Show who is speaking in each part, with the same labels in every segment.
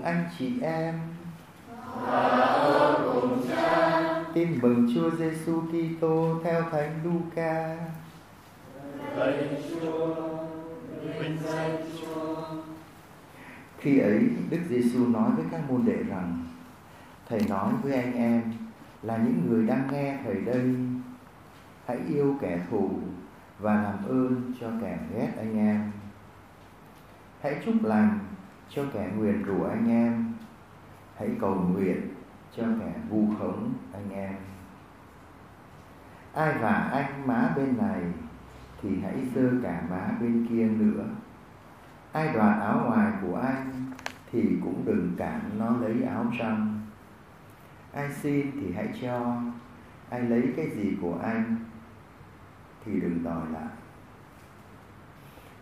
Speaker 1: Cùng anh chị em. Tin mừng Chúa Giêsu Kitô theo Thánh Luca. Khi ấy Đức Giêsu nói với các môn đệ rằng: Thầy nói với anh em là những người đang nghe thầy đây, hãy yêu kẻ thù và làm ơn cho kẻ ghét anh em. Hãy chúc lành cho kẻ nguyền rủa anh em. Hãy cầu nguyện cho kẻ vu khống anh em. Ai vả anh má bên này, thì hãy dơ cả má bên kia nữa. Ai đoạt áo ngoài của anh, thì cũng đừng cản nó lấy áo trong ai xin thì hãy cho, ai lấy cái gì của anh, thì đừng đòi lại.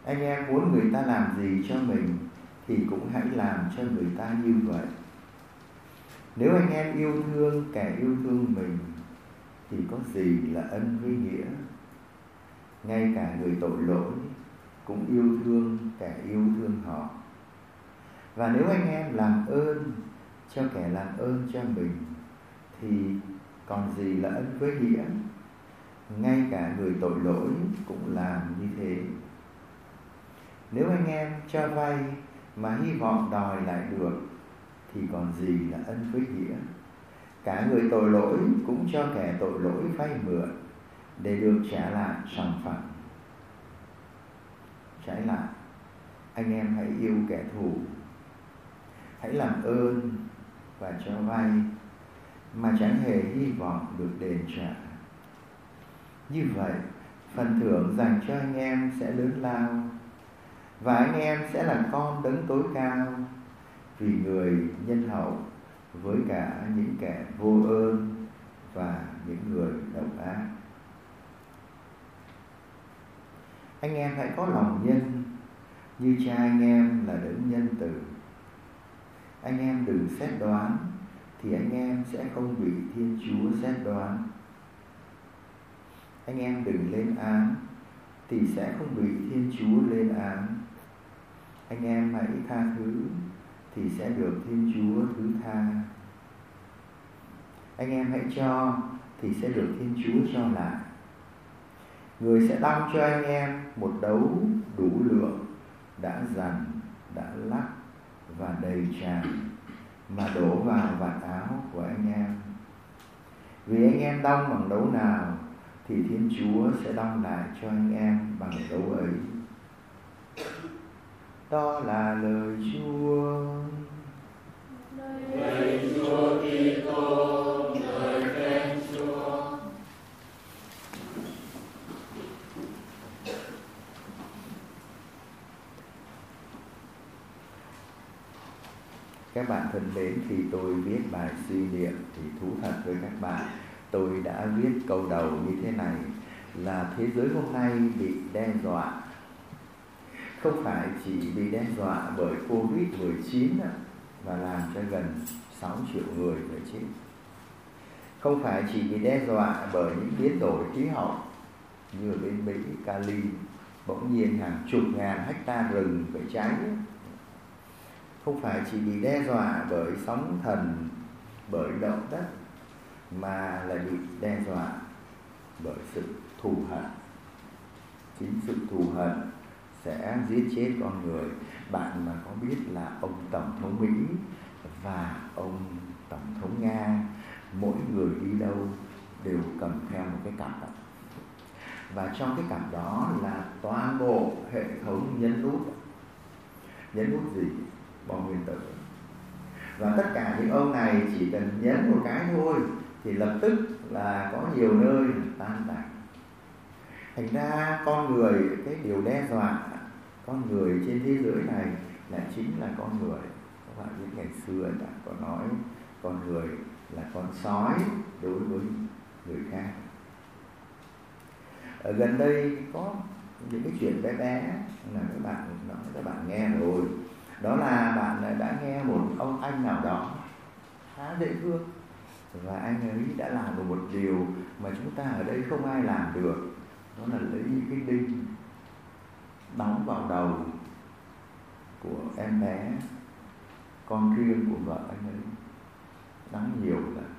Speaker 1: Anh em muốn người ta làm gì cho mình thì cũng hãy làm cho người ta như vậy. Nếu anh em yêu thương, kẻ yêu thương mình, thì có gì là ân với nghĩa? Ngay cả người tội lỗi cũng yêu thương kẻ yêu thương họ. Và nếu anh em làm ơn cho kẻ làm ơn cho mình, thì còn gì là ân với nghĩa? Ngay cả người tội lỗi cũng làm như thế. Nếu anh em cho vay mà hy vọng đòi lại được thì còn gì là ân với nghĩa. Cả người tội lỗi cũng cho kẻ tội lỗi vay mượn để được trả lại sòng phẳng. Trái lại, anh em hãy yêu kẻ thù. Hãy làm ơn và cho vay mà chẳng hề hy vọng được đền trả. Như vậy, phần thưởng dành cho anh em sẽ lớn lao và anh em sẽ là con đấng tối cao vì người nhân hậu với cả những kẻ vô ơn và những người độc ác. Anh em hãy có lòng nhân như cha anh em là đấng nhân từ. Anh em đừng xét đoán thì anh em sẽ không bị thiên chúa xét đoán. Anh em đừng lên án thì sẽ không bị thiên chúa lên án anh em hãy tha thứ thì sẽ được thiên chúa thứ tha. Anh em hãy cho thì sẽ được thiên chúa cho lại. Người sẽ đong cho anh em một đấu đủ lượng đã dằn, đã lắc và đầy tràn mà đổ vào vạt áo của anh em. Vì anh em đong bằng đấu nào thì thiên chúa sẽ đong lại cho anh em bằng đấu ấy đó là lời Chúa.
Speaker 2: Lời Chúa Kitô, lời khen Chúa.
Speaker 1: Các bạn thân mến, khi tôi viết bài suy niệm thì thú thật với các bạn, tôi đã viết câu đầu như thế này là thế giới hôm nay bị đe dọa không phải chỉ bị đe dọa bởi Covid-19 và làm cho gần 6 triệu người phải chết. Không phải chỉ bị đe dọa bởi những biến đổi khí hậu như ở bên Mỹ, Cali, bỗng nhiên hàng chục ngàn hecta rừng phải cháy. Không phải chỉ bị đe dọa bởi sóng thần, bởi động đất, mà là bị đe dọa bởi sự thù hận. Chính sự thù hận sẽ giết chết con người. Bạn mà có biết là ông tổng thống mỹ và ông tổng thống nga, mỗi người đi đâu đều cầm theo một cái cặp và trong cái cặp đó là toàn bộ hệ thống nhấn nút nhấn nút gì? Bom nguyên tử. Và tất cả những ông này chỉ cần nhấn một cái thôi thì lập tức là có nhiều nơi tan tành thành ra con người, cái điều đe dọa, con người trên thế giới này là chính là con người. Các bạn biết ngày xưa đã có nói, con người là con sói đối với người khác. Ở gần đây có những cái chuyện bé bé là các bạn nói các bạn nghe rồi. Đó là bạn đã nghe một ông anh nào đó khá dễ thương. Và anh ấy đã làm được một điều mà chúng ta ở đây không ai làm được đó là lấy những cái đinh đóng vào đầu của em bé, con riêng của vợ anh ấy. Đóng nhiều lần.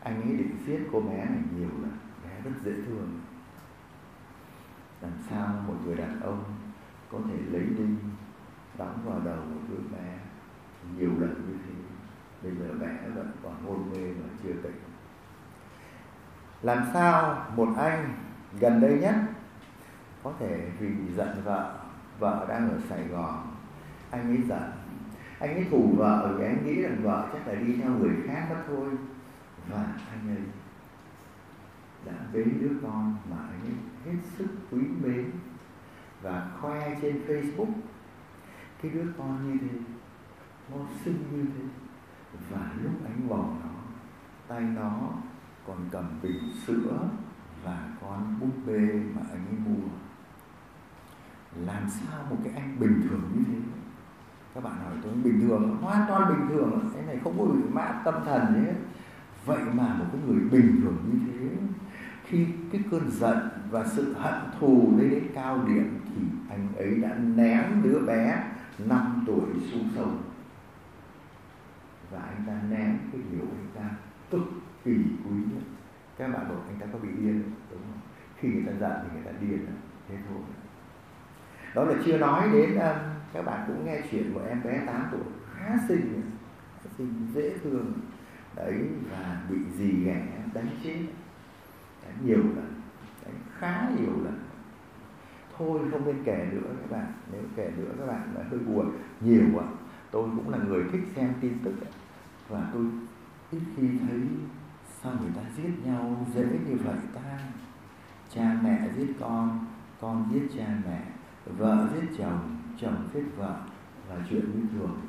Speaker 1: Anh ấy định giết cô bé này nhiều lần. Bé rất dễ thương. Làm sao một người đàn ông có thể lấy đinh đóng vào đầu một đứa bé nhiều lần như thế? Bây giờ bé vẫn còn hôn mê và chưa tỉnh. Làm sao một anh gần đây nhất, có thể vì giận vợ vợ đang ở Sài Gòn. Anh ấy giận. Anh ấy thủ vợ vì anh nghĩ rằng vợ chắc là đi theo người khác đó thôi. Và anh ấy đã bế đứa con mà anh ấy hết sức quý mến và khoe trên Facebook. Cái đứa con như thế, nó xinh như thế. Và lúc anh vòng nó, tay nó còn cầm bình sữa và con búp bê mà anh ấy mua. Làm sao một cái anh bình thường như thế? Các bạn hỏi tôi, bình thường, hoàn toàn bình thường. Cái này không có bị mã tâm thần gì vậy mà một cái người bình thường như thế, khi cái cơn giận và sự hận thù lên đến cao điểm thì anh ấy đã ném đứa bé 5 tuổi xuống sông. Và anh ta ném cái điều anh ta cực kỳ quý nhất các bạn bảo anh ta có bị điên đúng không? Khi người ta giận thì người ta điên à? thế thôi. Đó là chưa nói đến ờ, các bạn cũng nghe chuyện của em bé 8 tuổi, khá xinh à? khá xinh, dễ thương. Đấy, và bị gì ghẻ đánh chết. Đánh nhiều lần. Đánh khá nhiều lần. Thôi, không nên kể nữa các bạn. Nếu kể nữa các bạn là hơi buồn, nhiều ạ tôi cũng là người thích xem tin tức và tôi ít khi thấy sao người ta giết nhau dễ như vậy ta? Cha mẹ giết con con giết cha mẹ, vợ giết chồng chồng giết vợ. Là chuyện bình thường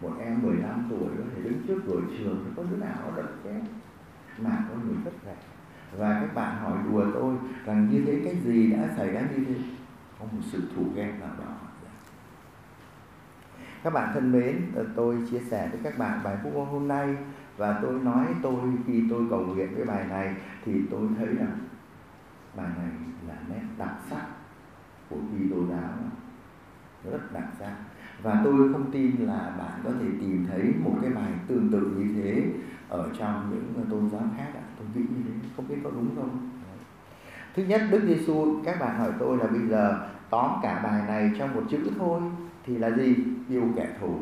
Speaker 1: một em 15 tuổi có thể đứng trước cửa trường thì có đứa nào nó đập chết. Mà có người rất rẻ và các bạn hỏi đùa tôi rằng như thế cái gì đã xảy ra như thế? Có một sự thù ghét nào đó. Các bạn thân mến, tôi chia sẻ với các bạn bài phúc hôm nay và tôi nói tôi khi tôi cầu nguyện cái bài này thì tôi thấy rằng bài này là nét đặc sắc của khi tôi giáo rất đặc sắc. Và tôi không tin là bạn có thể tìm thấy một cái bài tương tự như thế ở trong những tôn giáo khác ạ. Tôi nghĩ như thế, không biết có đúng không? Thứ nhất, đức giêsu các bạn hỏi tôi là bây giờ tóm cả bài này trong một chữ thôi thì là gì? Yêu kẻ thù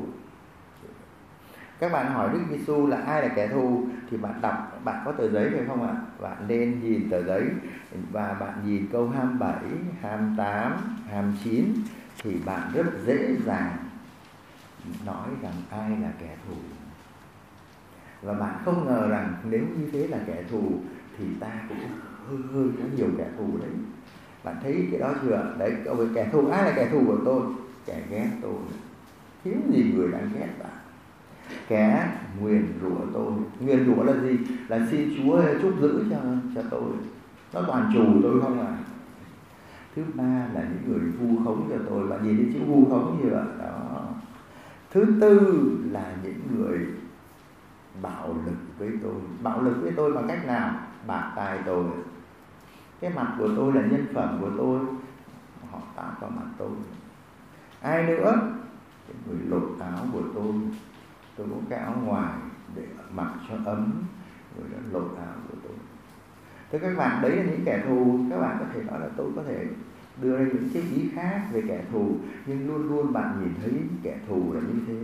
Speaker 1: các bạn hỏi Đức Giêsu là ai là kẻ thù thì bạn đọc bạn có tờ giấy phải không ạ? Bạn nên nhìn tờ giấy và bạn nhìn câu 27, 28, 29 thì bạn rất dễ dàng nói rằng ai là kẻ thù. Và bạn không ngờ rằng nếu như thế là kẻ thù thì ta cũng hơi hơi có nhiều kẻ thù đấy. Bạn thấy cái đó chưa? Đấy, kẻ thù ai là kẻ thù của tôi? Kẻ ghét tôi. Thiếu gì người đang ghét bạn kẻ nguyền rủa tôi. Nguyền rủa là gì? Là xin chúa chúc giữ cho cho tôi? Nó toàn chủ tôi không à? Thứ ba là những người vu khống cho tôi. Bạn nhìn thấy chữ vu khống như vậy? Đó. Thứ tư là những người bạo lực với tôi. Bạo lực với tôi bằng cách nào? Bạc tài tôi. Cái mặt của tôi là nhân phẩm của tôi. Họ tạo vào mặt tôi. Ai nữa? Cái người lột áo của tôi tôi có cái áo ngoài để mặc cho ấm, rồi đã lột áo của tôi. Thế các bạn đấy là những kẻ thù, các bạn có thể nói là tôi có thể đưa ra những cái ý khác về kẻ thù, nhưng luôn luôn bạn nhìn thấy kẻ thù là như thế.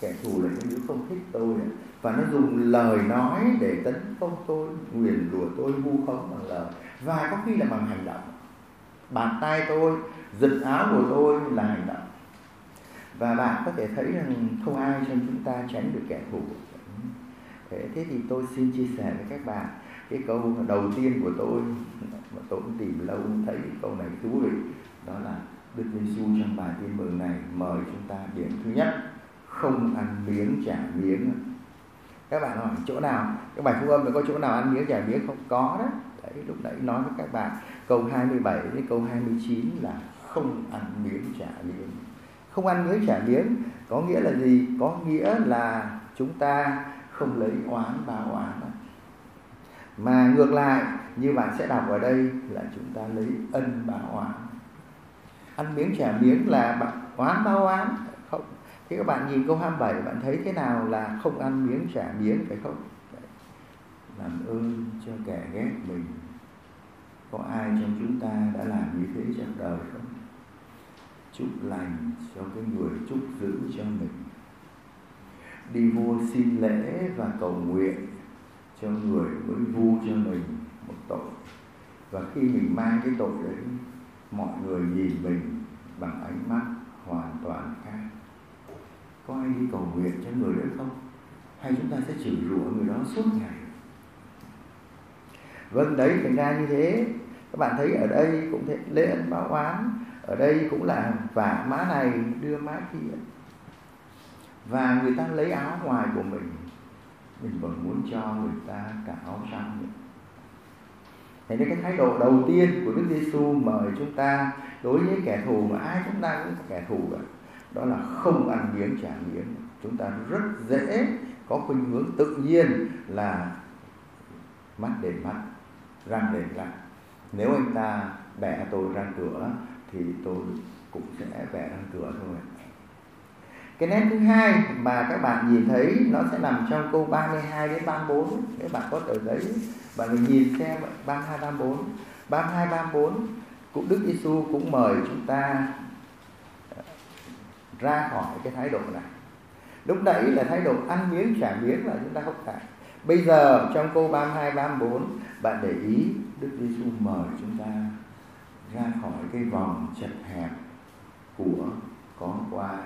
Speaker 1: Kẻ thù là những đứa không thích tôi và nó dùng lời nói để tấn công tôi, nguyền rủa tôi, vu khống bằng lời. Và có khi là bằng hành động. Bàn tay tôi, giật áo của tôi là hành động và bạn có thể thấy rằng không ai trong chúng ta tránh được kẻ thù. Thế, thế thì tôi xin chia sẻ với các bạn cái câu đầu tiên của tôi mà tôi cũng tìm lâu thấy câu này thú vị. Đó là Đức Giêsu trong bài tin mừng này mời chúng ta điểm thứ nhất không ăn miếng trả miếng. Các bạn hỏi chỗ nào? Các bài phúc âm có chỗ nào ăn miếng trả miếng không? Có đó. đấy lúc nãy nói với các bạn câu 27 đến câu 29 là không ăn miếng trả miếng không ăn miếng trả miếng, có nghĩa là gì? Có nghĩa là chúng ta không lấy oán báo oán. Mà ngược lại, như bạn sẽ đọc ở đây là chúng ta lấy ân báo oán. Ăn miếng trả miếng là bạn oán báo oán, không? Thế các bạn nhìn câu 27 bạn thấy thế nào là không ăn miếng trả miếng phải không? Làm ơn cho kẻ ghét mình. Có ai trong chúng ta đã làm như thế trong đời không? Chúc lành cho cái người chúc giữ cho mình. Đi vô xin lễ và cầu nguyện cho người mới vu cho mình một tội. Và khi mình mang cái tội đấy, mọi người nhìn mình bằng ánh mắt hoàn toàn khác. Có ai đi cầu nguyện cho người đấy không? Hay chúng ta sẽ chửi rủa người đó suốt ngày? Vâng đấy, thành ra như thế. Các bạn thấy ở đây cũng thế, lễ ân báo oán ở đây cũng là vả má này đưa má kia. Và người ta lấy áo ngoài của mình. Mình vẫn muốn cho người ta cả áo trong nữa. Thế nên cái thái độ đầu tiên của Đức Giêsu mời chúng ta đối với kẻ thù mà ai chúng ta cũng là kẻ thù cả, đó là không ăn miếng trả miếng. Chúng ta rất dễ có khuynh hướng tự nhiên là mắt đền mắt, răng đền răng. Nếu anh ta bẻ tôi răng cửa thì tôi cũng sẽ vẽ răng cửa thôi. Cái nét thứ hai mà các bạn nhìn thấy nó sẽ nằm trong câu 32 đến 34 nếu bạn có tờ giấy, bạn mình nhìn xem 32 34 32 34 cũng Đức Giêsu cũng mời chúng ta ờ, ra khỏi cái thái độ này. Lúc nãy là thái độ ăn miếng, trả miếng là chúng ta không phải. Bây giờ trong câu 32 34 bạn để ý Đức Giêsu mời chúng ta ra khỏi cái vòng chật hẹp của có qua,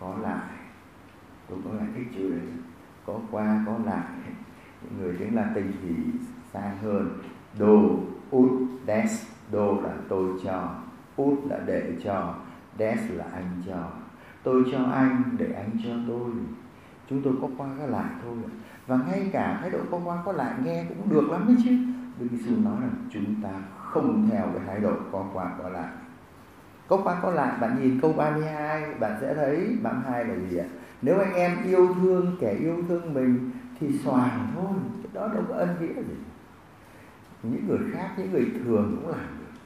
Speaker 1: có lại. Tôi có lại cái chữ đấy. Có qua, có lại. Những người tiếng Latin thì xa hơn. Do ut des. Do là tôi cho. Ut là để cho. Des là anh cho. Tôi cho anh, để anh cho tôi. Chúng tôi có qua, có lại thôi và ngay cả thái độ có qua, có lại nghe cũng được lắm đấy chứ. Đức Giêsu nói rằng chúng ta không theo cái thái độ có qua có lại. Có qua có lại, bạn nhìn câu 32 bạn sẽ thấy 32 là gì ạ? Nếu anh em yêu thương, kẻ yêu thương mình thì xoàng thôi, cái đó đâu có ân nghĩa gì. Những người khác, những người thường cũng làm được.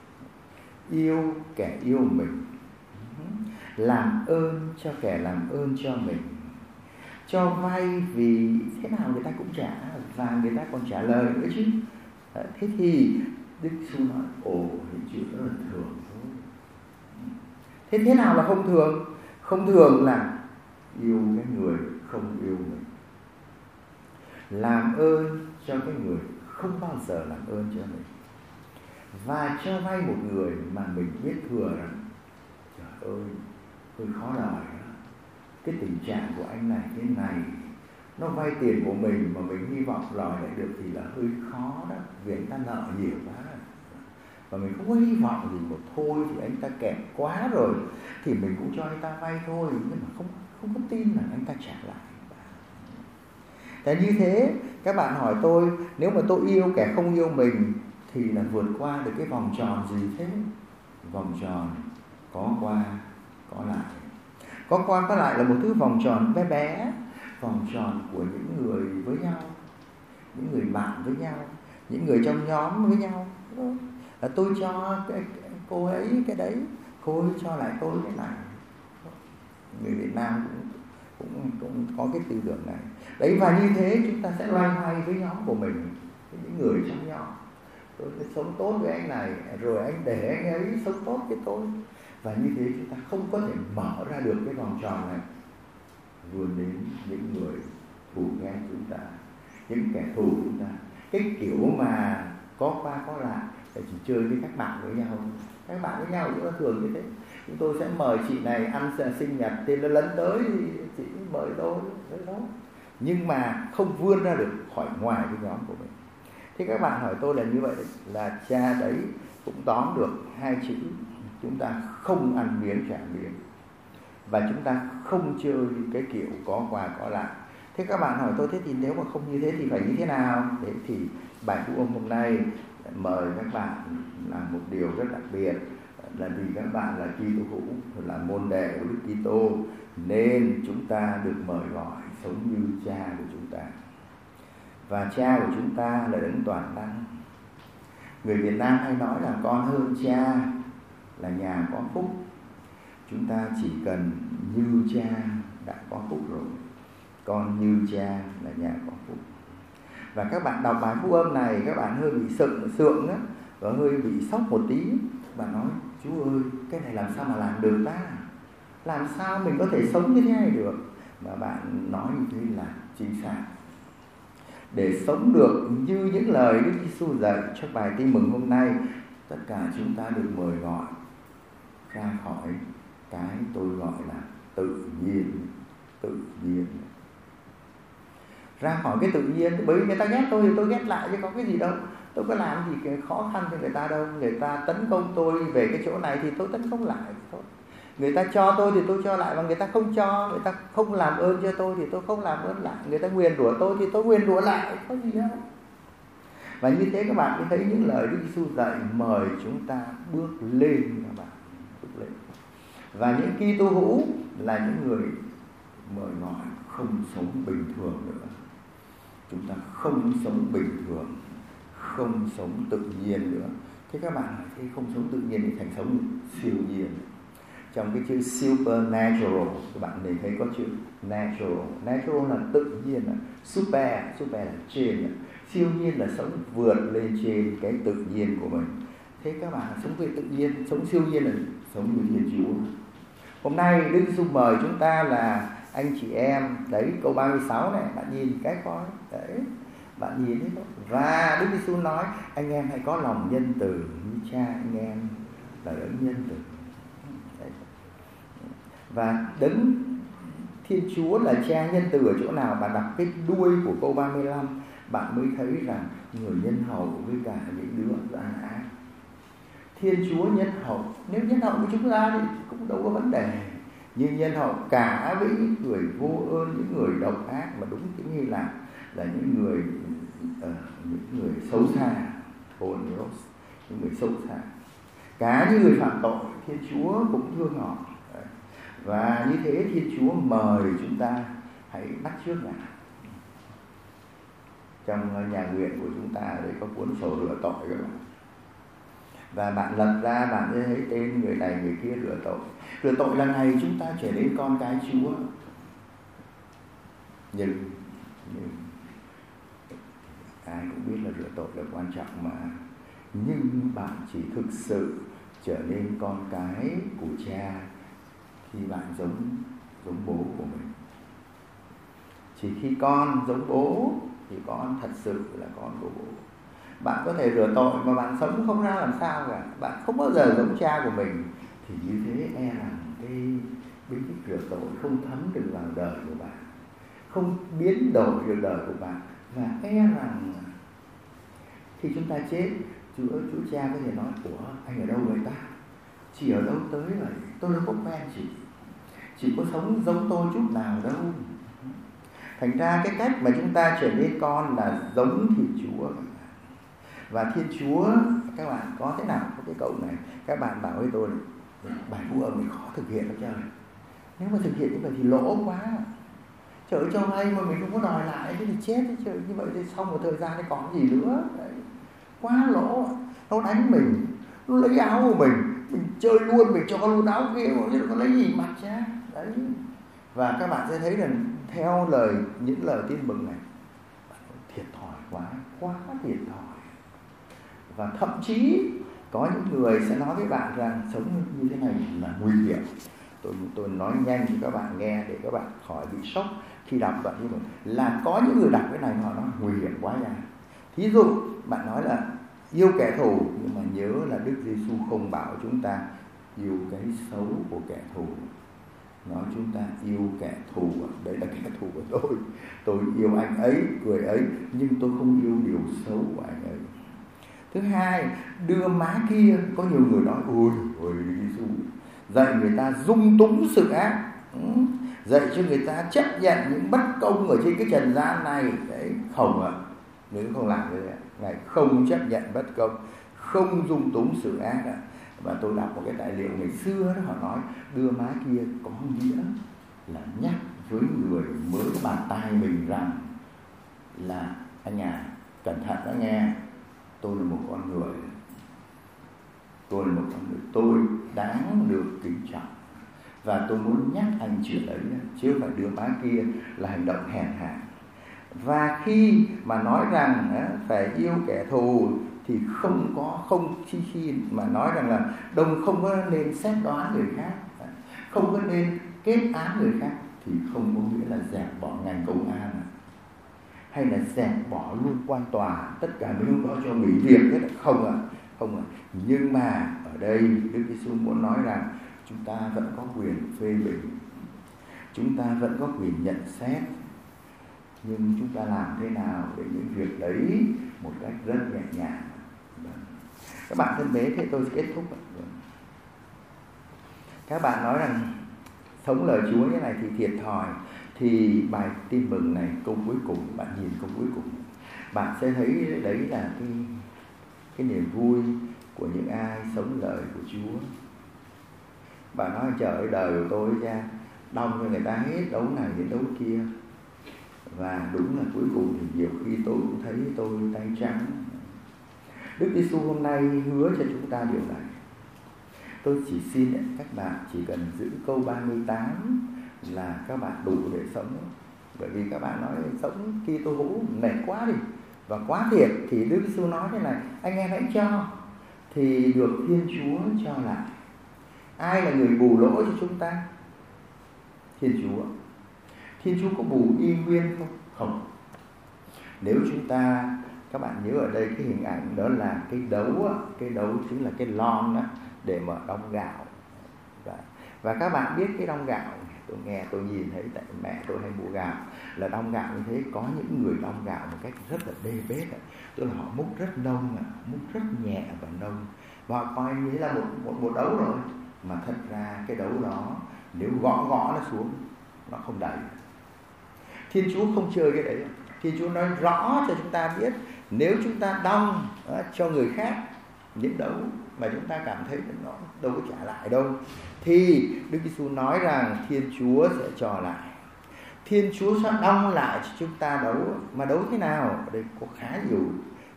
Speaker 1: Yêu kẻ yêu mình. Làm ơn cho kẻ làm ơn cho mình. Cho vay vì thế nào người ta cũng trả và người ta còn trả lời nữa chứ. Thế thì đức chúa nói ồ những chuyện đó là thường. Thôi thế thế nào là không thường? Không thường là yêu cái người không yêu mình. Làm ơn cho cái người không bao giờ làm ơn cho mình. Và cho vay một người mà mình biết thừa rằng trời ơi hơi khó đời cái tình trạng của anh này thế này nó vay tiền của mình mà mình hy vọng đòi lại được thì là hơi khó đó. Vì anh ta nợ nhiều quá. Và mình không có hy vọng gì một thôi thì anh ta kẹt quá rồi thì mình cũng cho anh ta vay thôi. Nhưng mà không không có tin là anh ta trả lại. Thế như thế các bạn hỏi tôi nếu mà tôi yêu kẻ không yêu mình thì là vượt qua được cái vòng tròn gì thế? Vòng tròn có qua có lại. Có qua có lại là một thứ vòng tròn bé bé, vòng tròn của những người với nhau, những người bạn với nhau, những người trong nhóm với nhau. Là tôi cho cái, cô ấy cái đấy, cô ấy cho lại tôi cái này. Người Việt Nam cũng cũng cũng có cái tư tưởng này đấy và như thế chúng ta sẽ loay hoay với nhóm của mình với những người trong nhóm tôi sẽ sống tốt với anh này rồi anh để anh ấy sống tốt với tôi và như thế chúng ta không có thể mở ra được cái vòng tròn này vươn đến những người thù ghét chúng ta, những kẻ thù chúng ta. Cái kiểu mà có qua có lại để chỉ chơi với các bạn với nhau các bạn với nhau cũng thường như thế. Chúng tôi sẽ mời chị này ăn sinh nhật thì nó lấn tới thì chị mời tôi tới đó nhưng mà không vươn ra được khỏi ngoài cái nhóm của mình. Thì các bạn hỏi tôi là như vậy, là cha đấy cũng tóm được hai chữ, chúng ta không ăn miếng trả miếng và chúng ta không chơi cái kiểu có quà, có lại thế các bạn hỏi tôi, thế thì nếu mà không như thế thì phải như thế nào? Thế thì bài phụ ông hôm nay mời các bạn làm một điều rất đặc biệt, là vì các bạn là Kitô hữu, là môn đệ của Đức Kitô, nên chúng ta được mời gọi sống như cha của chúng ta. Và cha của chúng ta là đấng toàn năng. Người Việt Nam hay nói là con hơn cha là nhà có phúc chúng ta chỉ cần như cha đã có phúc rồi. Con như cha là nhà có phúc và các bạn đọc bài phúc âm này, các bạn hơi bị sượng sượng á, và hơi bị sốc một tí. Và nói chú ơi, cái này làm sao mà làm được ta? Làm sao mình có thể sống như thế này được? Mà bạn nói như thế là chính xác. Để sống được như những lời Đức Giêsu dạy trong bài tin mừng hôm nay, tất cả chúng ta được mời gọi ra khỏi cái tôi gọi là tự nhiên tự nhiên. Ra khỏi cái tự nhiên, bởi vì người ta ghét tôi thì tôi ghét lại chứ có cái gì đâu. Tôi có làm gì cái khó khăn cho người ta đâu. Người ta tấn công tôi về cái chỗ này thì tôi tấn công lại thôi. Người ta cho tôi thì tôi cho lại và người ta không cho, người ta không làm ơn cho tôi thì tôi không làm ơn lại. Người ta nguyền rủa tôi thì tôi nguyền rủa lại, có gì đâu. Và như thế các bạn thấy những lời Đức Giêsu dạy mời chúng ta bước lên các bạn và những Kitô hữu là những người mời mỏi không sống bình thường nữa. Chúng ta không sống bình thường, không sống tự nhiên nữa. Thế các bạn thấy không sống tự nhiên thì thành sống siêu nhiên. Trong cái chữ supernatural, các bạn nhìn thấy có chữ natural. Natural là tự nhiên là super super là trên siêu nhiên là sống vượt lên trên cái tự nhiên của mình. Thế các bạn sống về tự nhiên, sống siêu nhiên là sống như thiên chúa hôm nay đức giêsu mời chúng ta là anh chị em đấy câu 36 này. Bạn nhìn cái coi đấy. Bạn nhìn thấy không? Và đức giêsu nói, anh em hãy có lòng nhân từ như cha anh em, là đấng nhân từ. Đấy. và đấng thiên chúa là cha nhân từ ở chỗ nào? Bạn đọc cái đuôi của câu 35 bạn mới thấy rằng người nhân hậu với cả những đứa gian ác thiên chúa nhân hậu. Nếu nhân hậu với chúng ta thì cũng đâu có vấn đề. Nhưng nhân hậu cả với những người vô ơn những người độc ác mà đúng tiếng như là là những người uh, những người xấu xa. Honeros, những người xấu xa. Cả những người phạm tội thiên chúa cũng thương họ. Và như thế thiên chúa mời chúng ta hãy bắt trước ngài. Trong nhà nguyện của chúng ta đấy có cuốn sổ rửa tội các bạn và bạn lật ra bạn sẽ thấy tên người này người kia rửa tội. Rửa tội là này chúng ta trở nên con cái chúa. Nhưng, nhưng ai cũng biết là rửa tội là quan trọng mà. Nhưng bạn chỉ thực sự trở nên con cái của cha khi bạn giống giống bố của mình. Chỉ khi con giống bố thì con thật sự là con của bố bạn có thể rửa tội mà bạn sống không ra làm sao cả. Bạn không bao giờ giống cha của mình. Thì như thế e rằng cái bí quyết rửa tội không thấm được vào đời của bạn, không biến đổi được đời của bạn. Và e rằng khi chúng ta chết, chúa chúa cha có thể nói của anh ở đâu vậy ta? Chỉ ở đâu tới vậy? Tôi đâu có quen chị. Chị có sống giống tôi chút nào đâu. Thành ra cái cách mà chúng ta trở nên con là giống thì chúa và thiên chúa, các bạn có thế nào có cái câu này? Các bạn bảo với tôi, bài phú âm này khó thực hiện lắm trời nếu mà thực hiện như vậy thì lỗ quá. Trời cho hay mà mình không có đòi lại thì chết đấy trời, như vậy thì sau một thời gian thì còn gì nữa. Đấy. quá lỗ. Nó đánh mình, nó lấy áo của mình mình chơi luôn, mình cho luôn áo kia, mà nó lấy gì mặc ra đấy. Và các bạn sẽ thấy là theo lời, những lời tin mừng này thiệt thòi quá quá thiệt thòi và thậm chí có những người sẽ nói với bạn rằng sống như thế này là nguy hiểm. Tôi tôi nói nhanh cho các bạn nghe để các bạn khỏi bị sốc khi đọc đoạn như vậy. Là có những người đọc cái này họ nói nguy hiểm quá ra thí dụ, bạn nói là yêu kẻ thù, nhưng mà nhớ là Đức Giêsu không bảo chúng ta yêu cái xấu của kẻ thù. Nói chúng ta yêu kẻ thù à? đấy là kẻ thù của tôi. Tôi yêu anh ấy, người ấy, nhưng tôi không yêu điều xấu của anh ấy thứ hai, đưa má kia, có nhiều người nói, ôi ôi Giêsu dạy người ta dung túng sự ác. Ừ. Dạy cho người ta chấp nhận những bất công ở trên cái trần gian này. Đấy, không ạ. À. nếu không làm như vậy ngài không chấp nhận bất công, không dung túng sự ác ạ. À và tôi đọc một cái tài liệu ngày xưa đó, họ nói, đưa má kia có nghĩa là nhắc với người mới bàn tay mình rằng là, anh nhà cẩn thận đó nghe tôi là một con người. Tôi là một con người tôi đáng được kính trọng. Và tôi muốn nhắc anh chuyện ấy chứ phải đưa má kia là hành động hèn hạ. Và khi mà nói rằng phải yêu kẻ thù thì không có, không khi khi mà nói rằng là đồng không có nên xét đoán người khác, không có nên kết án người khác thì không có nghĩa là dẹp bỏ ngành công an hay là dẹp bỏ luôn quan tòa, tất cả những đó cho nghỉ việc hết? Không ạ à? không ạ. À. nhưng mà ở đây đức giêsu muốn nói rằng chúng ta vẫn có quyền phê bình, chúng ta vẫn có quyền nhận xét. Nhưng chúng ta làm thế nào để những việc đấy một cách rất nhẹ nhàng? Vâng. Các bạn thân mến, thế tôi sẽ kết thúc vâng. các bạn nói rằng, sống lời Chúa như này thì thiệt thòi thì bài tin mừng này, câu cuối cùng, bạn nhìn câu cuối cùng. Bạn sẽ thấy đấy là cái cái niềm vui của những ai sống lời của Chúa. Bạn nói, trời ơi, đời của tôi ra, đông cho người ta hết, đấu này đến đấu kia. Và đúng là cuối cùng thì nhiều khi tôi cũng thấy tôi tay trắng. Đức Giêsu hôm nay hứa cho chúng ta điều này. Tôi chỉ xin các bạn chỉ cần giữ câu 38 là các bạn đủ để sống. Bởi vì các bạn nói sống khi tôi hữu mệt quá đi và quá thiệt thì Đức Giêsu nói thế này, anh em hãy cho thì được Thiên Chúa cho lại. Ai là người bù lỗ cho chúng ta? Thiên Chúa. Thiên Chúa có bù y nguyên không? Không. Nếu chúng ta các bạn nhớ ở đây cái hình ảnh đó là cái đấu cái đấu chính là cái lon đó để mà đong gạo và, và các bạn biết cái đong gạo tôi nghe tôi nhìn thấy tại mẹ tôi hay mua gạo. Là đong gạo như thế có những người đong gạo một cách rất là đê bết tức là họ múc rất nông múc rất nhẹ và nông. Và họ coi như là một, một một đấu rồi. Mà thật ra cái đấu đó nếu gõ gõ nó xuống nó không đầy. Thiên chúa không chơi cái đấy. Thiên chúa nói rõ cho chúng ta biết nếu chúng ta đong cho người khác những đấu mà chúng ta cảm thấy nó đâu có trả lại đâu thì Đức Giêsu nói rằng Thiên Chúa sẽ trò lại. Thiên Chúa sẽ đong lại cho chúng ta đấu. Mà đấu thế nào? Ở đây có khá nhiều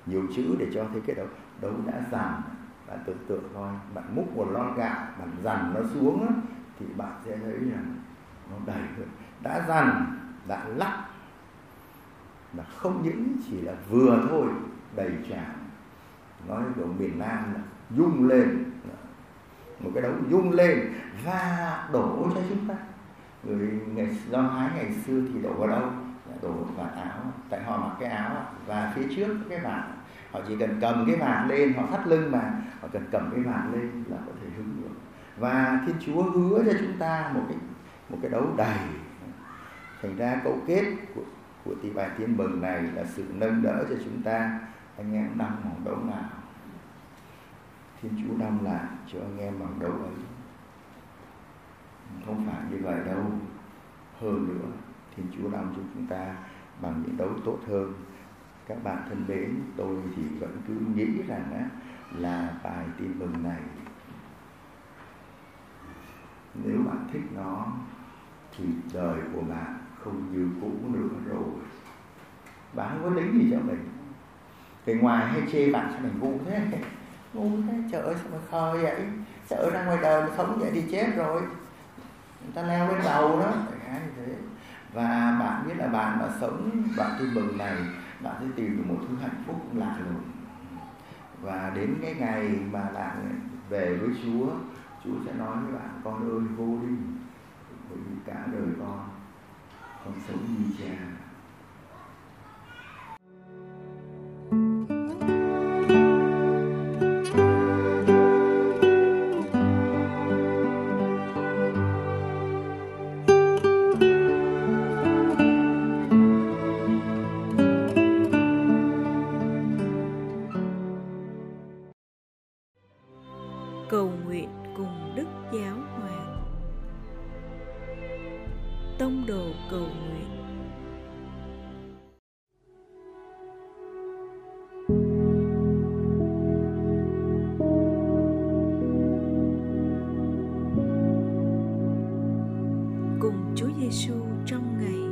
Speaker 1: nhiều chữ để cho thấy cái đấu. Đấu đã dằn bạn tưởng tượng thôi. Bạn múc một lon gạo bạn dằn nó xuống thì bạn sẽ thấy là nó đầy đã dằn, đã lắc, mà không những chỉ là vừa thôi, đầy tràn. Nói kiểu miền Nam là dung lên một cái đấu dung lên và đổ cho chúng ta. Người ngày do hái ngày xưa thì đổ vào đâu? Đổ vào áo. Tại họ mặc cái áo và phía trước cái vạt. Họ chỉ cần cầm cái vạt lên, họ thắt lưng mà, họ cần cầm cái vạt lên là có thể hứng được. Và thiên chúa hứa cho chúng ta một cái một cái đấu đầy. Thành ra câu kết của của tỷ bài tiên mừng này là sự nâng đỡ cho chúng ta. Anh em nằm bằng đấu nào? Thiên chúa nằm lại cho anh em bằng đấu ấy không phải như vậy đâu. Hơn nữa thiên chúa nằm cho chúng ta bằng những đấu tốt hơn. Các bạn thân mến tôi thì vẫn cứ nghĩ rằng á, là bài tin mừng này nếu bạn thích nó thì đời của bạn không như cũ nữa rồi. Bạn không có lấy gì cho mình. Thì ngoài hay chê bạn sao mình ngu thế ngu thế trời ơi sao mà khờ vậy? Sợ ra ngoài đời mà sống vậy thì chết rồi. Người ta leo lên đầu đó. Và bạn biết là bạn đã sống bạn tin mừng này bạn sẽ tìm được một thứ hạnh phúc lạ lùng. Và đến cái ngày mà bạn về với Chúa Chúa sẽ nói với bạn con ơi vô đi, bởi vì cả đời con con sống như cha.
Speaker 3: cùng Chúa Giêsu trong ngày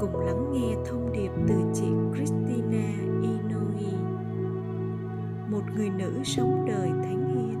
Speaker 3: cùng lắng nghe thông điệp từ chị Christina Inouye, một người nữ sống đời thánh hiến.